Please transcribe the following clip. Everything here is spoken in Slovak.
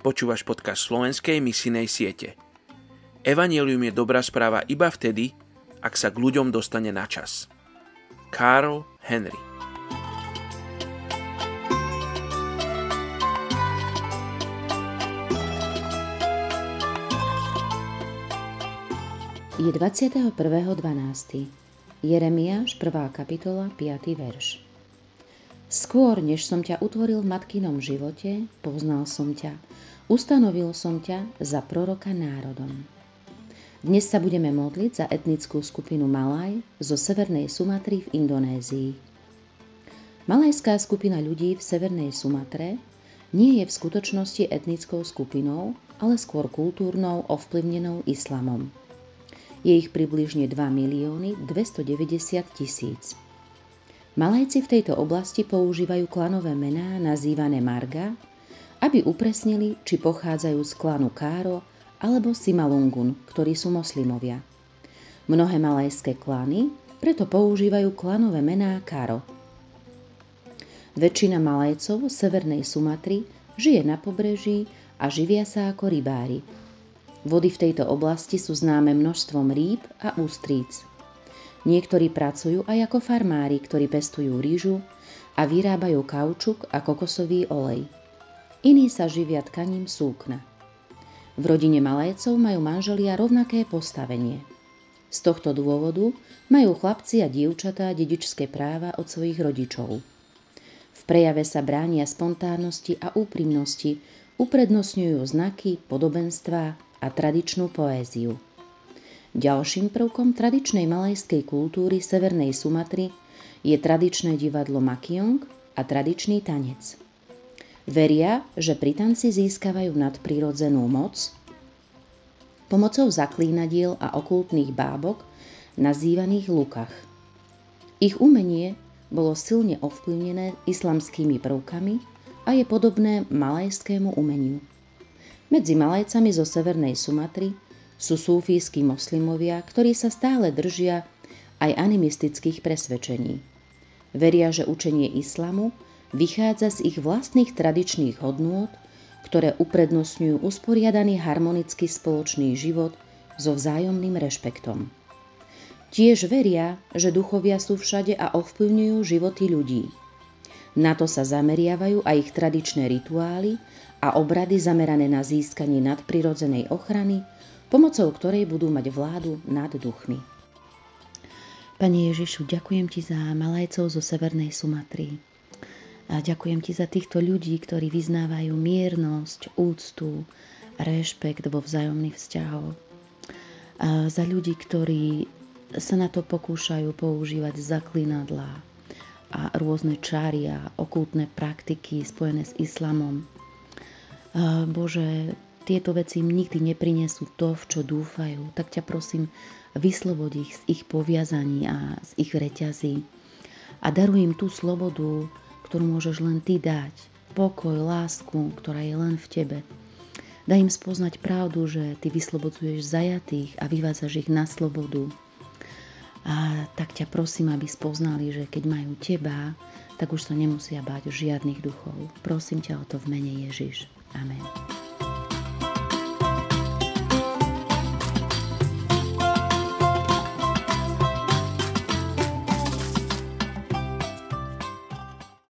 Počúvaš podcast slovenskej misijnej siete. Evangelium je dobrá správa iba vtedy, ak sa k ľuďom dostane na čas. Karl Henry Je 21.12. Jeremiáš, 1. kapitola, 5. verš. Skôr, než som ťa utvoril v matkinom živote, poznal som ťa, ustanovil som ťa za proroka národom. Dnes sa budeme modliť za etnickú skupinu Malaj zo Severnej Sumatry v Indonézii. Malajská skupina ľudí v Severnej Sumatre nie je v skutočnosti etnickou skupinou, ale skôr kultúrnou ovplyvnenou islamom. Je ich približne 2 milióny 290 tisíc. Malajci v tejto oblasti používajú klanové mená nazývané Marga, aby upresnili, či pochádzajú z klanu Káro alebo Simalungun, ktorí sú moslimovia. Mnohé malajské klany preto používajú klanové mená Karo. Väčšina Malajcov Severnej Sumatry žije na pobreží a živia sa ako rybári. Vody v tejto oblasti sú známe množstvom rýb a ústríc. Niektorí pracujú aj ako farmári, ktorí pestujú rýžu a vyrábajú kaučuk a kokosový olej. Iní sa živia tkaním súkna. V rodine Malajcov majú manželia rovnaké postavenie. Z tohto dôvodu majú chlapci a dievčatá dedičské práva od svojich rodičov. V prejave sa bránia spontánnosti a úprimnosti, uprednostňujú znaky, podobenstvá a tradičnú poéziu. Ďalším prvkom tradičnej malajskej kultúry Severnej Sumatry je tradičné divadlo Makiong a tradičný tanec. Veria, že pri tanci získavajú nadprirodzenú moc pomocou zaklínadiel a okultných bábok nazývaných lukach. Ich umenie bolo silne ovplyvnené islamskými prvkami a je podobné malajskému umeniu. Medzi Malajcami zo Severnej Sumatry sú súfijskí moslimovia, ktorí sa stále držia aj animistických presvedčení. Veria, že učenie islamu vychádza z ich vlastných tradičných hodnôt, ktoré uprednostňujú usporiadaný harmonický spoločný život so vzájomným rešpektom. Tiež veria, že duchovia sú všade a ovplyvňujú životy ľudí. Na to sa zameriavajú aj ich tradičné rituály a obrady zamerané na získanie nadprirodzenej ochrany pomocou ktorej budú mať vládu nad duchmi. Pane Ježišu, ďakujem Ti za malajcov zo Severnej Sumatry. A ďakujem Ti za týchto ľudí, ktorí vyznávajú miernosť, úctu, rešpekt vo vzájomných vzťahoch. A za ľudí, ktorí sa na to pokúšajú používať zaklinadlá a rôzne čáry a okultné praktiky spojené s islamom. Bože, tieto veci im nikdy neprinesú to, v čo dúfajú, tak ťa prosím, vyslobod ich z ich poviazaní a z ich reťazí a daruj im tú slobodu, ktorú môžeš len ty dať, pokoj, lásku, ktorá je len v tebe. Daj im spoznať pravdu, že ty vyslobodzuješ zajatých a vyvádzaš ich na slobodu. A tak ťa prosím, aby spoznali, že keď majú teba, tak už sa nemusia báť žiadnych duchov. Prosím ťa o to v mene Ježiš. Amen.